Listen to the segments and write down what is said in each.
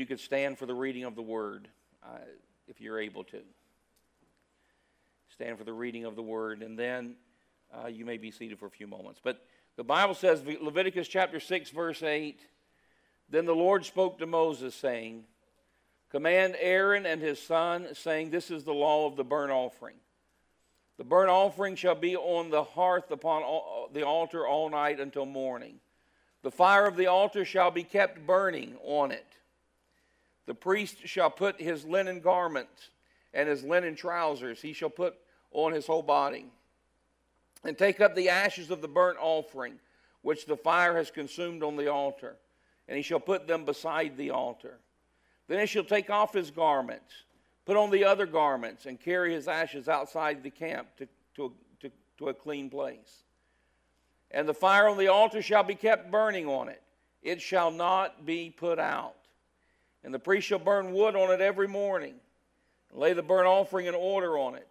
you could stand for the reading of the word, uh, if you're able to. Stand for the reading of the word, and then uh, you may be seated for a few moments. But the Bible says, Leviticus chapter 6, verse 8 Then the Lord spoke to Moses, saying, Command Aaron and his son, saying, This is the law of the burnt offering. The burnt offering shall be on the hearth upon the altar all night until morning. The fire of the altar shall be kept burning on it. The priest shall put his linen garments and his linen trousers, he shall put on his whole body, and take up the ashes of the burnt offering, which the fire has consumed on the altar, and he shall put them beside the altar. Then he shall take off his garments, put on the other garments, and carry his ashes outside the camp to, to, to, to a clean place. And the fire on the altar shall be kept burning on it, it shall not be put out. And the priest shall burn wood on it every morning, and lay the burnt offering in order on it.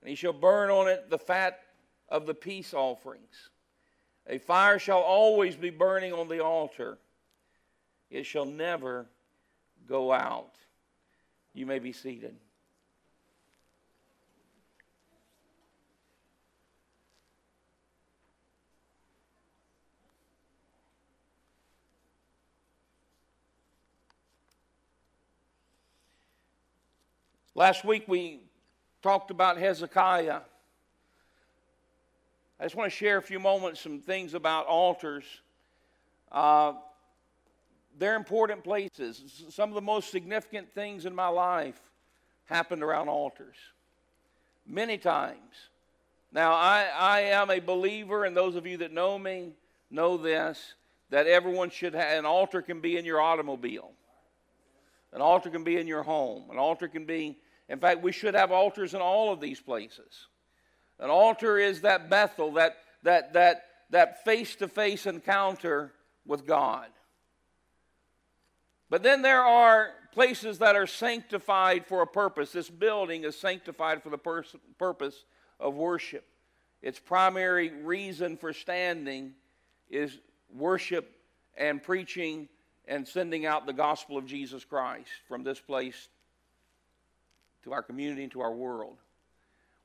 And he shall burn on it the fat of the peace offerings. A fire shall always be burning on the altar, it shall never go out. You may be seated. Last week we talked about Hezekiah. I just want to share a few moments, some things about altars. Uh, they're important places. Some of the most significant things in my life happened around altars. Many times. Now, I, I am a believer, and those of you that know me know this, that everyone should have an altar can be in your automobile. An altar can be in your home. An altar can be, in fact, we should have altars in all of these places. An altar is that Bethel, that that that that face-to-face encounter with God. But then there are places that are sanctified for a purpose. This building is sanctified for the purpose of worship. Its primary reason for standing is worship and preaching and sending out the gospel of Jesus Christ from this place to our community and to our world.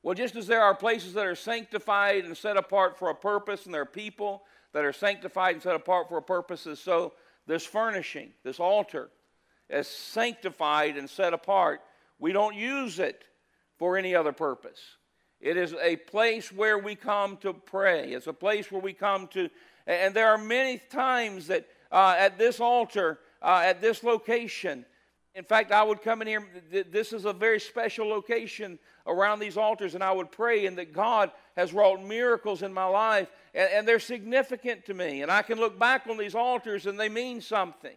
Well, just as there are places that are sanctified and set apart for a purpose, and there are people that are sanctified and set apart for a purpose, so this furnishing, this altar, is sanctified and set apart. We don't use it for any other purpose. It is a place where we come to pray. It's a place where we come to, and there are many times that uh, at this altar, uh, at this location, in fact, I would come in here. This is a very special location around these altars, and I would pray, and that God has wrought miracles in my life, and, and they're significant to me. And I can look back on these altars, and they mean something.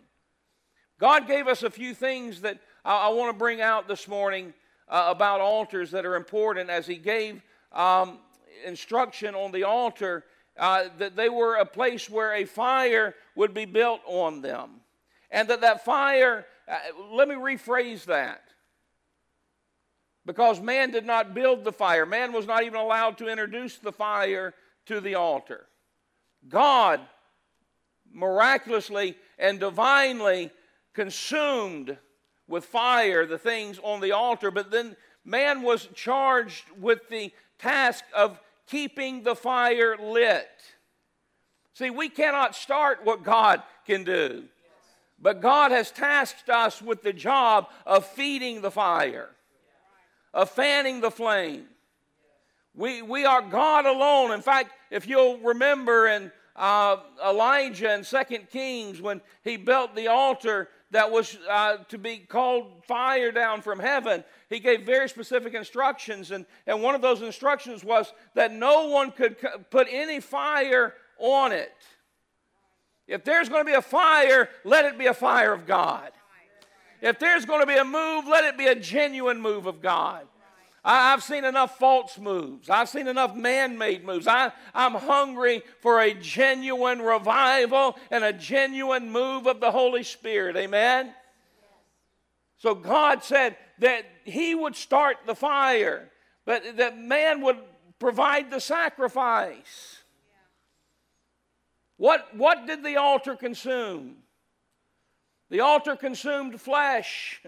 God gave us a few things that I, I want to bring out this morning uh, about altars that are important, as He gave um, instruction on the altar uh, that they were a place where a fire would be built on them, and that that fire uh, let me rephrase that. Because man did not build the fire, man was not even allowed to introduce the fire to the altar. God miraculously and divinely consumed with fire the things on the altar, but then man was charged with the task of keeping the fire lit. See, we cannot start what God can do. But God has tasked us with the job of feeding the fire, of fanning the flame. We, we are God alone. In fact, if you'll remember in uh, Elijah in 2 Kings, when he built the altar that was uh, to be called fire down from heaven, he gave very specific instructions. And, and one of those instructions was that no one could put any fire on it. If there's going to be a fire, let it be a fire of God. If there's going to be a move, let it be a genuine move of God. I, have seen enough false moves. I've seen enough man made moves. I, I'm hungry for a genuine revival and a genuine move of the Holy Spirit. Amen? So God said that He would start the fire, but that man would provide the sacrifice. What, what did the altar consume? The altar consumed flesh.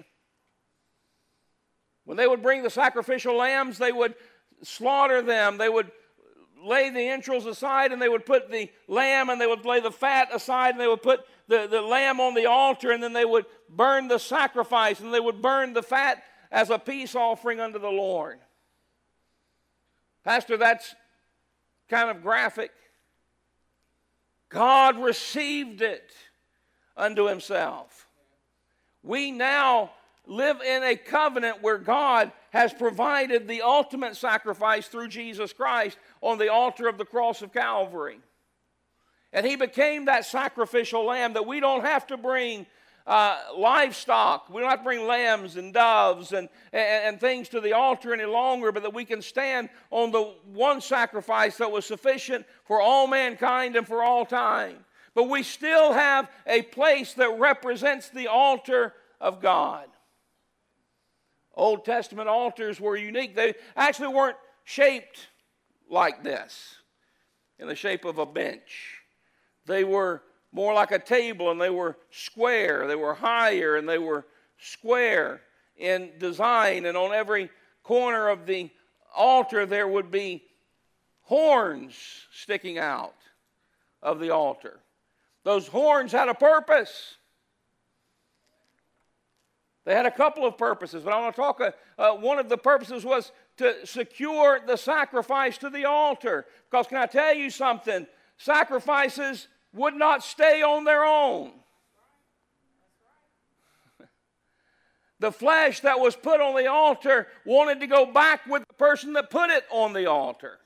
When they would bring the sacrificial lambs, they would slaughter them. They would lay the entrails aside and they would put the lamb and they would lay the fat aside and they would put the, the lamb on the altar and then they would burn the sacrifice and they would burn the fat as a peace offering unto the Lord. Pastor, that's kind of graphic. God received it unto himself. We now live in a covenant where God has provided the ultimate sacrifice through Jesus Christ on the altar of the cross of Calvary. And he became that sacrificial lamb that we don't have to bring uh, livestock. We don't have to bring lambs and doves and, and, and things to the altar any longer, but that we can stand on the one sacrifice that was sufficient for all mankind and for all time. But we still have a place that represents the altar of God. Old Testament altars were unique. They actually weren't shaped like this, in the shape of a bench. They were more like a table and they were square. They were higher and they were square in design. And on every corner of the altar, there would be horns sticking out of the altar. Those horns had a purpose. They had a couple of purposes, but I want to talk. Uh, uh, one of the purposes was to secure the sacrifice to the altar. Because, can I tell you something? Sacrifices would not stay on their own. The flesh that was put on the altar wanted to go back with the person that put it on the altar.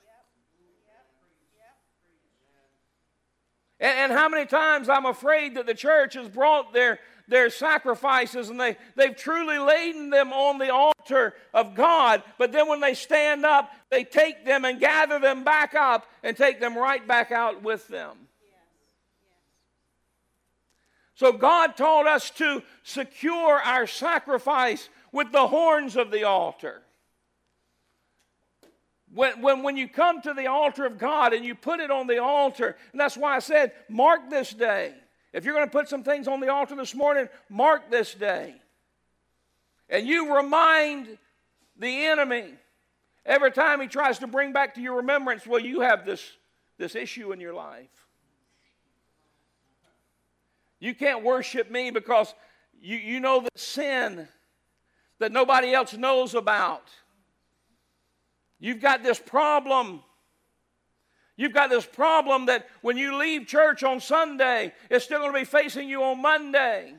And, how many times I'm afraid that the church has brought their their sacrifices and they, they've truly laden them on the altar of God. But then when they stand up, they take them and gather them back up and take them right back out with them. So God taught us to secure our sacrifice with the horns of the altar. When, when, when you come to the altar of God and you put it on the altar, and that's why I said, mark this day. If you're going to put some things on the altar this morning, mark this day. And you remind the enemy every time he tries to bring back to your remembrance, well, you have this, this issue in your life. You can't worship me because you, you know the sin that nobody else knows about. You've got this problem You've got this problem that when you leave church on Sunday, it's still going to be facing you on Monday.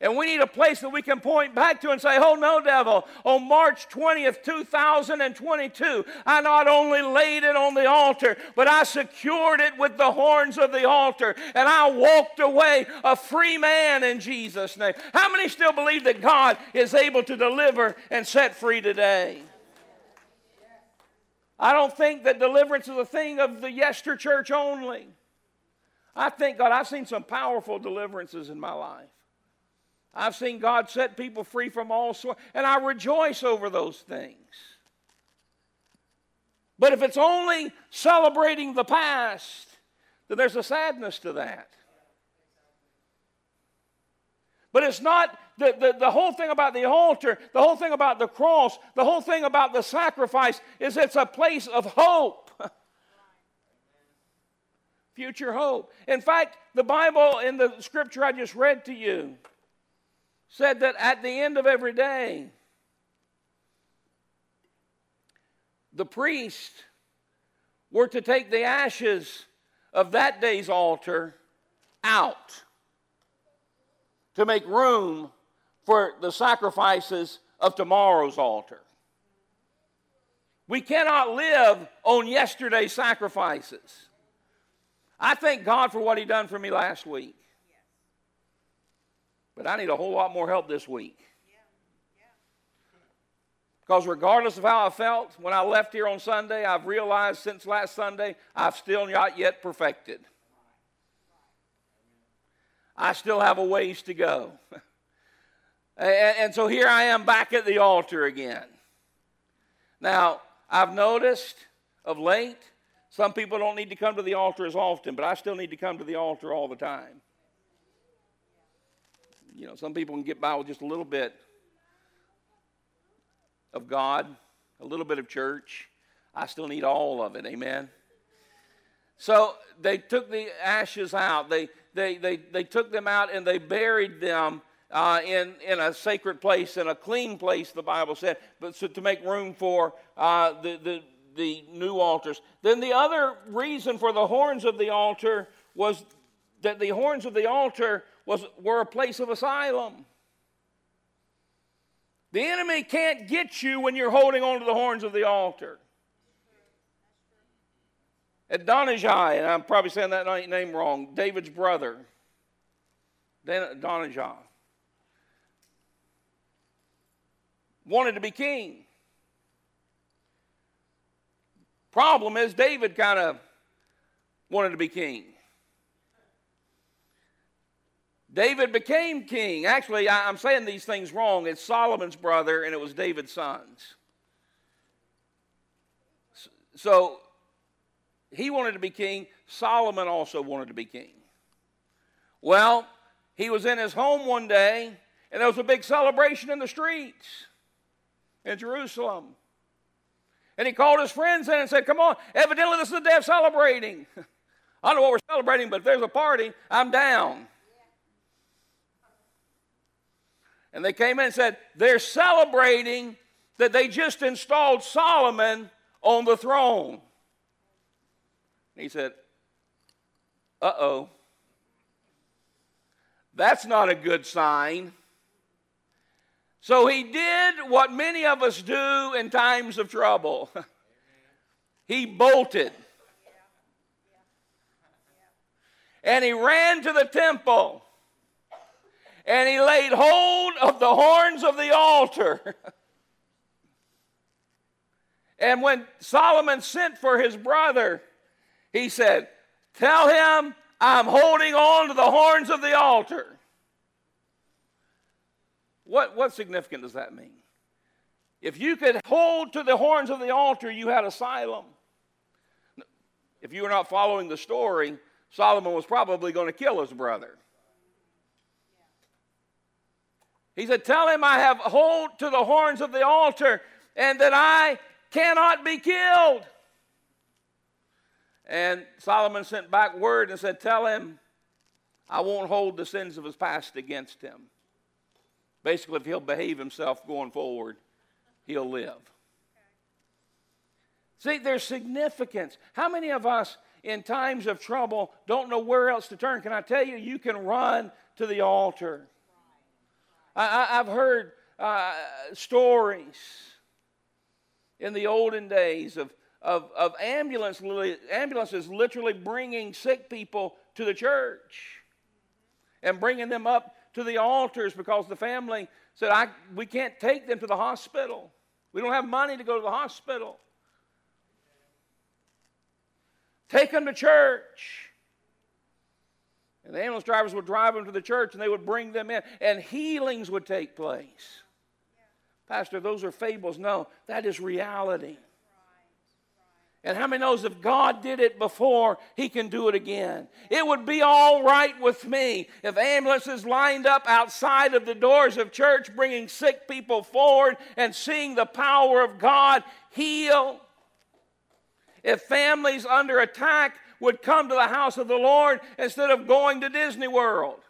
And we need a place that we can point back to and say, Oh, no, devil, on March 20th, 2022, I not only laid it on the altar, but I secured it with the horns of the altar, and I walked away a free man in Jesus' name. How many still believe that God is able to deliver and set free today? I don't think that deliverance is a thing of the yester church only. I think, God, I've seen some powerful deliverances in my life. I've seen God set people free from all sorts, and I rejoice over those things. But if it's only celebrating the past, then there's a sadness to that. But it's not the, the, the whole thing about the altar, the whole thing about the cross, the whole thing about the sacrifice is it's a place of hope. Future hope. In fact, the Bible in the scripture I just read to you said that at the end of every day, the priest were to take the ashes of that day's altar out to make room for the sacrifices of tomorrow's altar. We cannot live on yesterday's sacrifices. I thank God for what He done for me last week. But I need a whole lot more help this week. Because regardless of how I felt when I left here on Sunday, I've realized since last Sunday, I've still not yet perfected. I still have a ways to go. and, and so here I am back at the altar again. Now, I've noticed of late, some people don't need to come to the altar as often, but I still need to come to the altar all the time. You know, some people can get by with just a little bit of God, a little bit of church. I still need all of it. Amen. So they took the ashes out. They, they, they, they took them out and they buried them uh, in, in a sacred place, in a clean place, the Bible said, but so to make room for uh, the, the, the new altars. Then the other reason for the horns of the altar was that the horns of the altar was, were a place of asylum. The enemy can't get you when you're holding onto the horns of the altar. Adonijah, and I'm probably saying that name wrong, David's brother, Adonijah, wanted to be king. Problem is, David kind of wanted to be king. David became king. Actually, I'm saying these things wrong. It's Solomon's brother, and it was David's sons. So he wanted to be king. Solomon also wanted to be king. Well, he was in his home one day, and there was a big celebration in the streets in Jerusalem. And he called his friends in and said, Come on, evidently this is the day of celebrating. I don't know what we're celebrating, but if there's a party, I'm down. And they came in and said, They're celebrating that they just installed Solomon on the throne. And he said, Uh oh. That's not a good sign. So he did what many of us do in times of trouble. he bolted. And he ran to the temple and he laid hold of the horns of the altar. and when Solomon sent for his brother, he said, Tell him I'm holding on to the horns of the altar. What, what significance does that mean? If you could hold to the horns of the altar, you had asylum. If you were not following the story, Solomon was probably going to kill his brother. He said, Tell him I have hold to the horns of the altar and that I cannot be killed. And Solomon sent back word and said, Tell him I won't hold the sins of his past against him. Basically, if he'll behave himself going forward, he'll live. See, there's significance. How many of us in times of trouble don't know where else to turn? Can I tell you, you can run to the altar. I, have heard uh, stories in the olden days of, of, of ambulance, ambulances literally bringing sick people to the church and bringing them up to the altars because the family said, I, We can't take them to the hospital. We don't have money to go to the hospital. Take them to church. And the ambulance drivers would drive them to the church and they would bring them in, and healings would take place. Pastor, those are fables. No, that is reality. And how many knows if God did it before, He can do it again? It would be all right with me if ambulances lined up outside of the doors of church, bringing sick people forward and seeing the power of God heal. If families under attack would come to the house of the Lord instead of going to Disney World.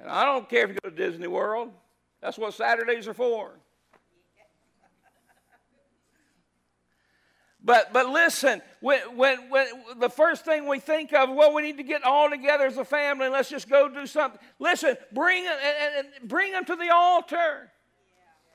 And I don't care if you go to Disney World. That's what Saturdays are for. But, but listen, when, when, when the first thing we think of, well, we need to get all together as a family and let's just go do something. Listen, bring, and, and bring them to the altar.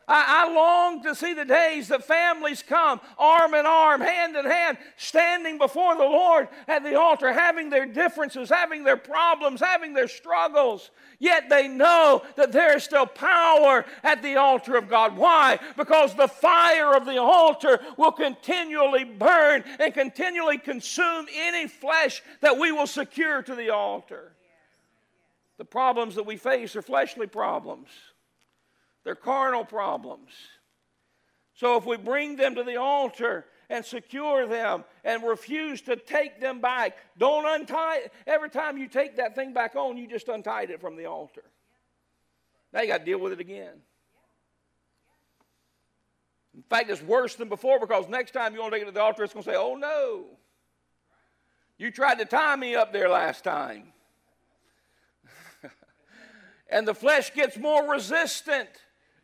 I, I, long to see the days that families come arm in arm, hand in hand, standing before the Lord at the altar, having their differences, having their problems, having their struggles. Yet they know that there is still power at the altar of God. Why? Because the fire of the altar will continually burn and continually consume any flesh that we will secure to the altar. The problems that we face are fleshly problems. They're carnal problems. So if we bring them to the altar and secure them and refuse to take them back. Don't untie it. Every time you take that thing back on, you just untied it from the altar. Now you got to deal with it again. In fact, it's worse than before because next time you want to take it to the altar, it's going to say, Oh no, you tried to tie me up there last time. and the flesh gets more resistant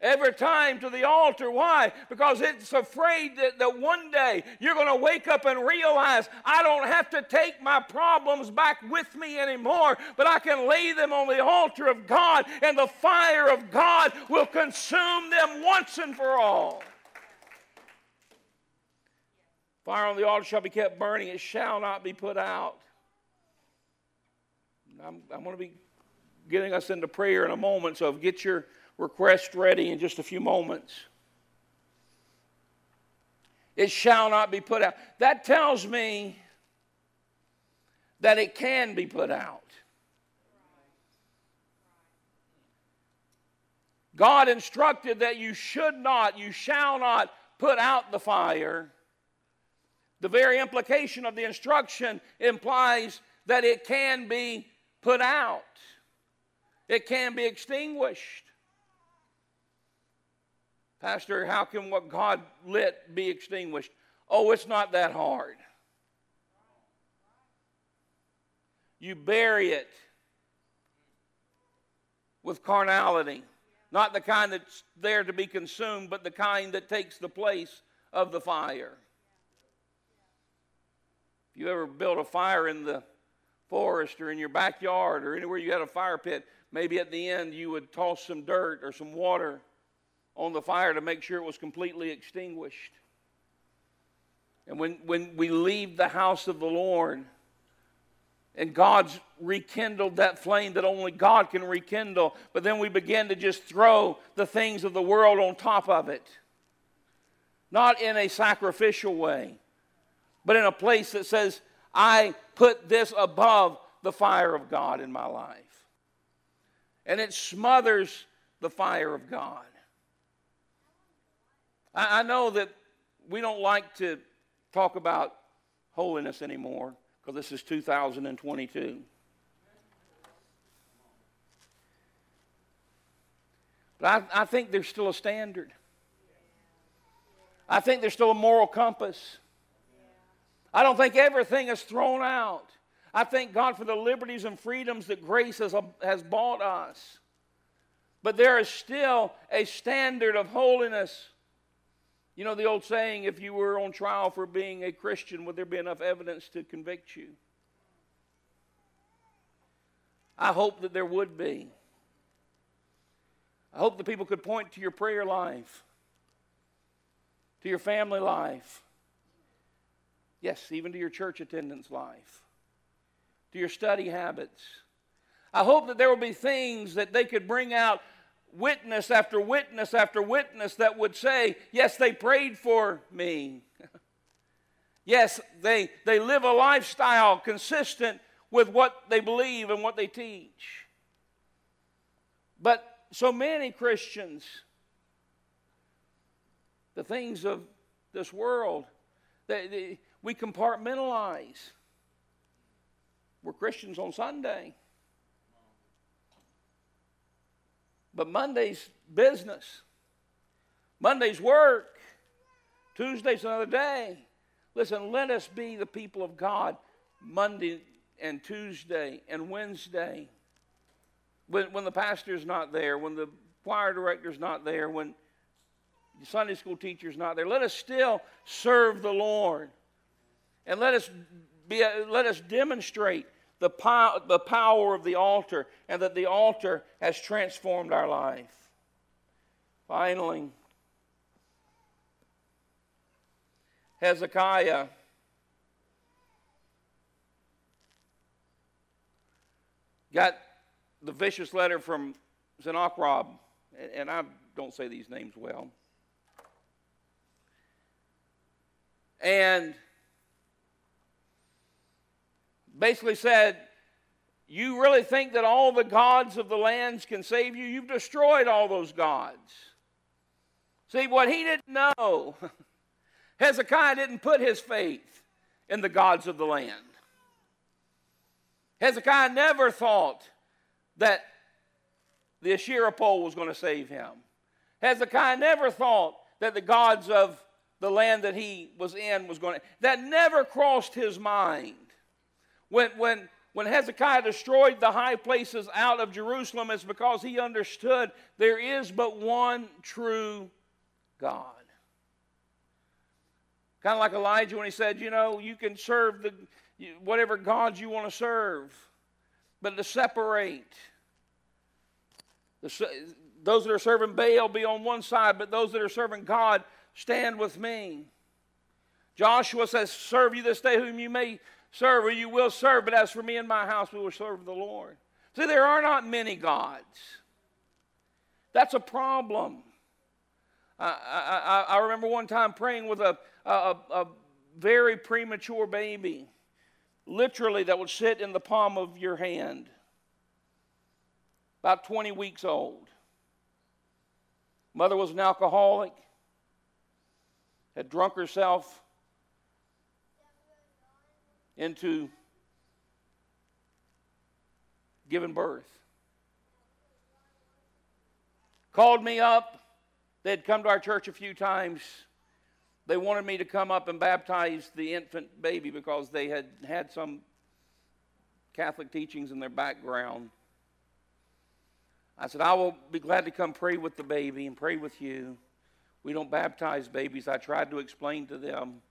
every time to the altar. Why? Because it's afraid that, that one day you're going to wake up and realize I don't have to take my problems back with me anymore, but I can lay them on the altar of God, and the fire of God will consume them once and for all. Fire on the altar shall be kept burning, it shall not be put out. I'm, I'm going to be getting us into prayer in a moment, so get your request ready in just a few moments. It shall not be put out. That tells me that it can be put out. God instructed that you should not, you shall not put out the fire. The very implication of the instruction implies that it can be put out, it can be extinguished. Pastor, how can what God lit be extinguished? Oh, it's not that hard. You bury it with carnality, not the kind that's there to be consumed, but the kind that takes the place of the fire. If you ever built a fire in the forest or in your backyard or anywhere you had a fire pit, maybe at the end you would toss some dirt or some water on the fire to make sure it was completely extinguished. And when, when we leave the house of the Lord, and God's rekindled that flame that only God can rekindle, but then we begin to just throw the things of the world on top of it. Not in a sacrificial way, but in a place that says, I put this above the fire of God in my life. And it smothers the fire of God. I, I know that we don't like to talk about holiness anymore because this is 2022. But I, I think there's still a standard. I think there's still a moral compass. I don't think everything is thrown out. I thank God for the liberties and freedoms that grace has, um, has bought us. But there is still a standard of holiness. You know the old saying if you were on trial for being a Christian, would there be enough evidence to convict you? I hope that there would be. I hope that people could point to your prayer life, to your family life, Yes, even to your church attendance life, to your study habits. I hope that there will be things that they could bring out witness after witness after witness that would say, Yes, they prayed for me. yes, they, they live a lifestyle consistent with what they believe and what they teach. But so many Christians, the things of this world, they, they, we compartmentalize. We're Christians on Sunday. But Monday's business. Monday's work. Tuesday's another day. Listen, let us be the people of God Monday and Tuesday and Wednesday. When, when the pastor's not there, when the choir director's not there, when the Sunday school teacher's not there, let us still serve the Lord. And let us, be, let us demonstrate the, the power of the altar and that the altar has transformed our life. Finally, Hezekiah got the vicious letter from Sennacherib, and I don't say these names well. And basically said, You really think that all the gods of the lands can save you? You've destroyed all those gods. See, what he didn't know, Hezekiah didn't put his faith in the gods of the land. Hezekiah never thought that the Asherah pole was going to save him. Hezekiah never thought that the gods of the land that he was in was going to. That never crossed his mind. When, when, when Hezekiah destroyed the high places out of Jerusalem, it's because he understood there is but one true God. Kind of like Elijah when he said, you know, you can serve the whatever gods you want to serve, but to separate. The, those that are serving Baal be on one side, but those that are serving God stand with me. Joshua says, Serve you this day whom you may serve, or you will serve, but as for me and my house, we will serve the Lord. See, there are not many gods. That's a problem. I, I, I remember one time praying with a, a, a very premature baby, literally, that would sit in the palm of your hand, about 20 weeks old. Mother was an alcoholic, had drunk herself into giving birth. Called me up They'd come to our church a few times. They wanted me to come up and baptize the infant baby because they had had some Catholic teachings in their background. I said, I will be glad to come pray with the baby and pray with you. We don't baptize babies. I tried to explain to them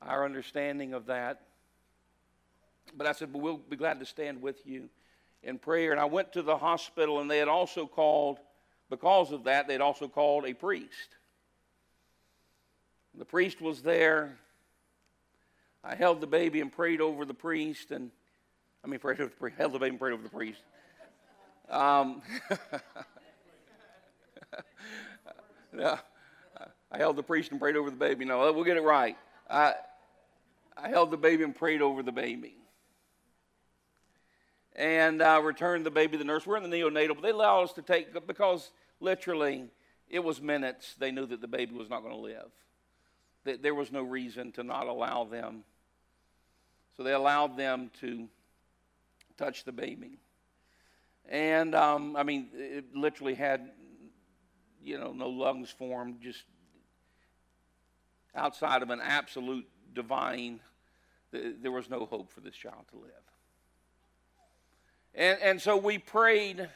our understanding of that. But I said, but we'll be glad to stand with you in prayer. And I went to the hospital, and they had also called because of that, they'd also called a priest. The priest was there. I held the baby and prayed over the priest, and I mean, prayed over the priest, held the baby and prayed over the priest. Um, no, I held the priest and prayed over the baby. No, we'll get it right. I, I held the baby and prayed over the baby and uh, returned the baby to the nurse. We're in the neonatal, but they allowed us to take, because literally it was minutes, they knew that the baby was not going to live. That there was no reason to not allow them. So they allowed them to touch the baby. And um, I mean, it literally had, you know, no lungs formed, just outside of an absolute divine, there was no hope for this child to live. And, and so we prayed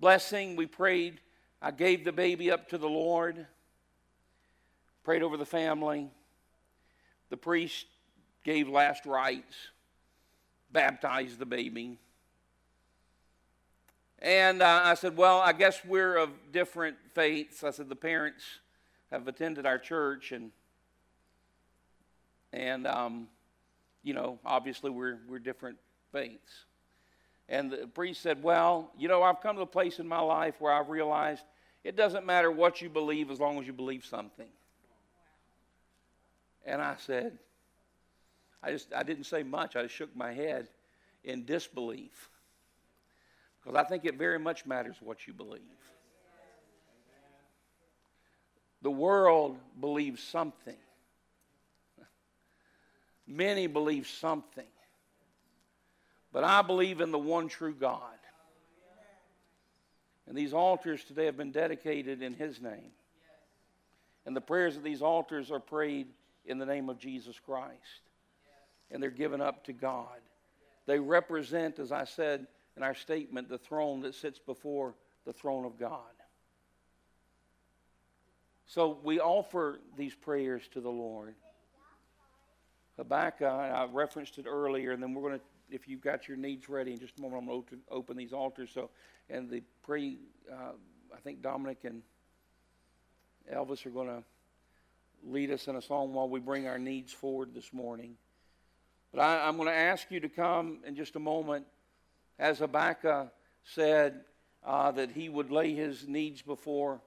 blessing. We prayed. I gave the baby up to the Lord, prayed over the family. The priest gave last rites, baptized the baby. And uh, I said, Well, I guess we're of different faiths. I said, The parents have attended our church, and, and um, you know, obviously we're, we're different faiths. And the priest said, Well, you know, I've come to a place in my life where I've realized it doesn't matter what you believe as long as you believe something. And I said, I just I didn't say much. I just shook my head in disbelief. Because I think it very much matters what you believe. The world believes something. Many believe something. But I believe in the one true God. And these altars today have been dedicated in His name. And the prayers of these altars are prayed in the name of Jesus Christ. And they're given up to God. They represent, as I said in our statement, the throne that sits before the throne of God. So we offer these prayers to the Lord. Habakkuk, I referenced it earlier, and then we're going to if you've got your needs ready, in just a moment, I'm going to open these altars. So, and the pre, uh, I think Dominic and Elvis are going to lead us in a song while we bring our needs forward this morning. But I, am going to ask you to come in just a moment, as Habakkuk said uh, that he would lay his needs before,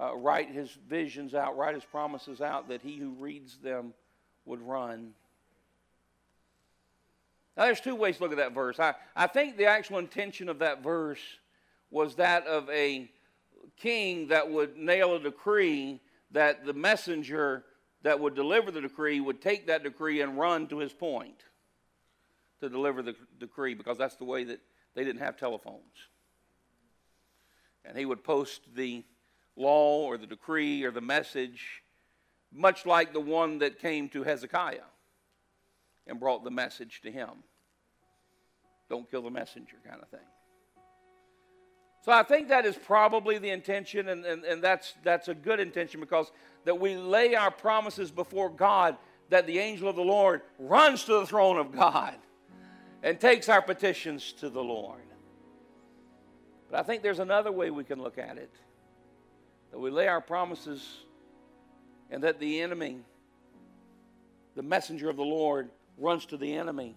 uh, write his visions out, write his promises out, that he who reads them would run. Now, there's two ways to look at that verse. I, I think the actual intention of that verse was that of a king that would nail a decree that the messenger that would deliver the decree would take that decree and run to his point to deliver the decree because that's the way that they didn't have telephones. And he would post the law or the decree or the message, much like the one that came to Hezekiah and brought the message to him. Don't kill the messenger, kind of thing. So I think that is probably the intention, and, and, and that's, that's a good intention because that we lay our promises before God, that the angel of the Lord runs to the throne of God and takes our petitions to the Lord. But I think there's another way we can look at it that we lay our promises and that the enemy, the messenger of the Lord, runs to the enemy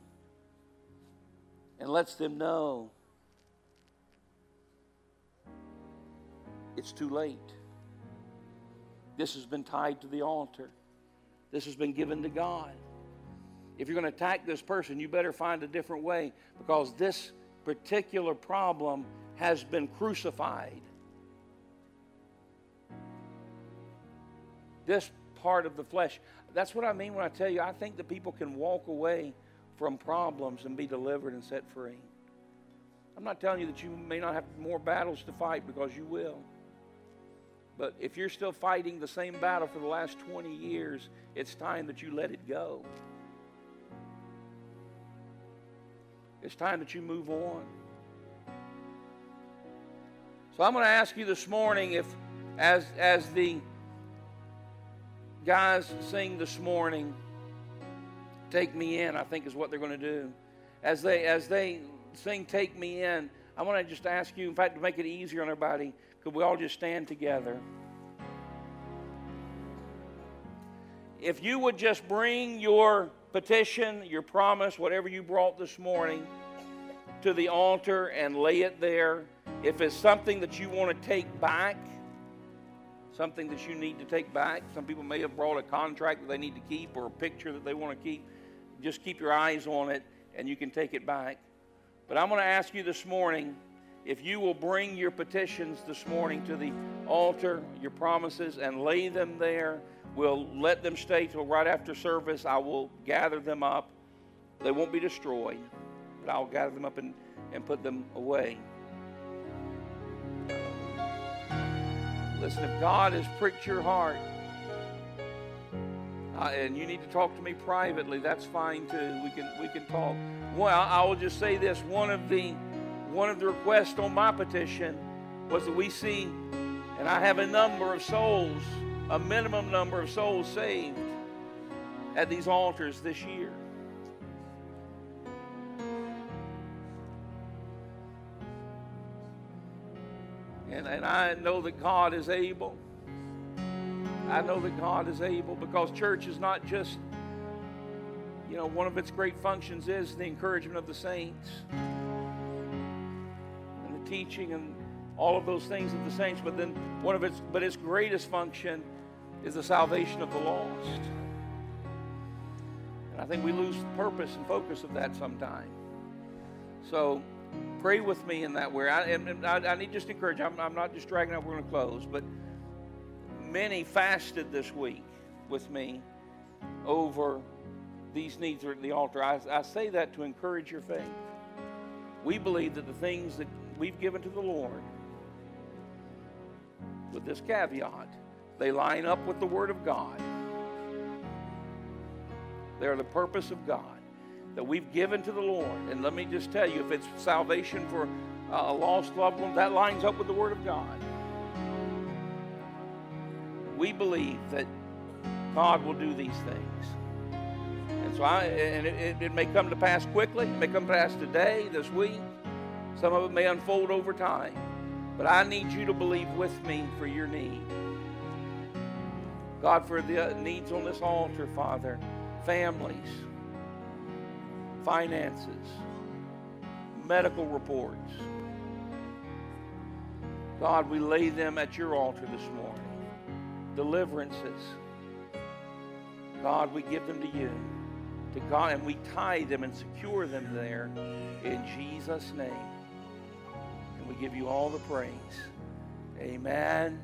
and lets them know it's too late. This has been tied to the altar. This has been given to God. If you're going to attack this person, you better find a different way because this particular problem has been crucified. This part of the flesh. That's what I mean when I tell you I think that people can walk away from problems and be delivered and set free. I'm not telling you that you may not have more battles to fight because you will. But if you're still fighting the same battle for the last 20 years, it's time that you let it go. It's time that you move on. So I'm going to ask you this morning if, as, as the guys sing this morning, Take Me In, I think is what they're going to do. As they, as they sing Take Me In, I want to just ask you, in fact, to make it easier on everybody, could we all just stand together? If you would just bring your petition, your promise, whatever you brought this morning, to the altar and lay it there. If it's something that you want to take back, something that you need to take back, some people may have brought a contract that they need to keep or a picture that they want to keep. Just keep your eyes on it and you can take it back. But I'm going to ask you this morning if you will bring your petitions this morning to the altar, your promises, and lay them there. We'll let them stay till right after service. I will gather them up. They won't be destroyed, but I'll gather them up and, and put them away. Listen, if God has pricked your heart, uh, and you need to talk to me privately, that's fine too. We can we can talk. Well, I will just say this: one of the one of the requests on my petition was that we see, and I have a number of souls, a minimum number of souls saved at these altars this year. And, and I know that God is able. I know that God is able because church is not just, you know, one of its great functions is the encouragement of the saints and the teaching and all of those things of the saints, but then one of its but its greatest function is the salvation of the lost. And I think we lose purpose and focus of that sometime. So pray with me in that way. I, and I, I need just to encourage. I'm, I'm not just dragging out. We're going to close, but many fasted this week with me over these needs at the altar. I, I say that to encourage your faith. We believe that the things that we've given to the Lord, with this caveat, they line up with the Word of God. They're the purpose of God that we've given to the Lord. And let me just tell you, if it's salvation for a lost loved one, that lines up with the Word of God. We believe that God will do these things. And so I, and it, it, may come to pass quickly, it may come to pass today, this week. Some of it may unfold over time. But I need you to believe with me for your need. God, for the needs on this altar, Father, families, finances, medical reports. God, we lay them at your altar this morning. Deliverances. God, we give them to you. To God, and we tie them and secure them there in Jesus' name. And we give you all the praise. Amen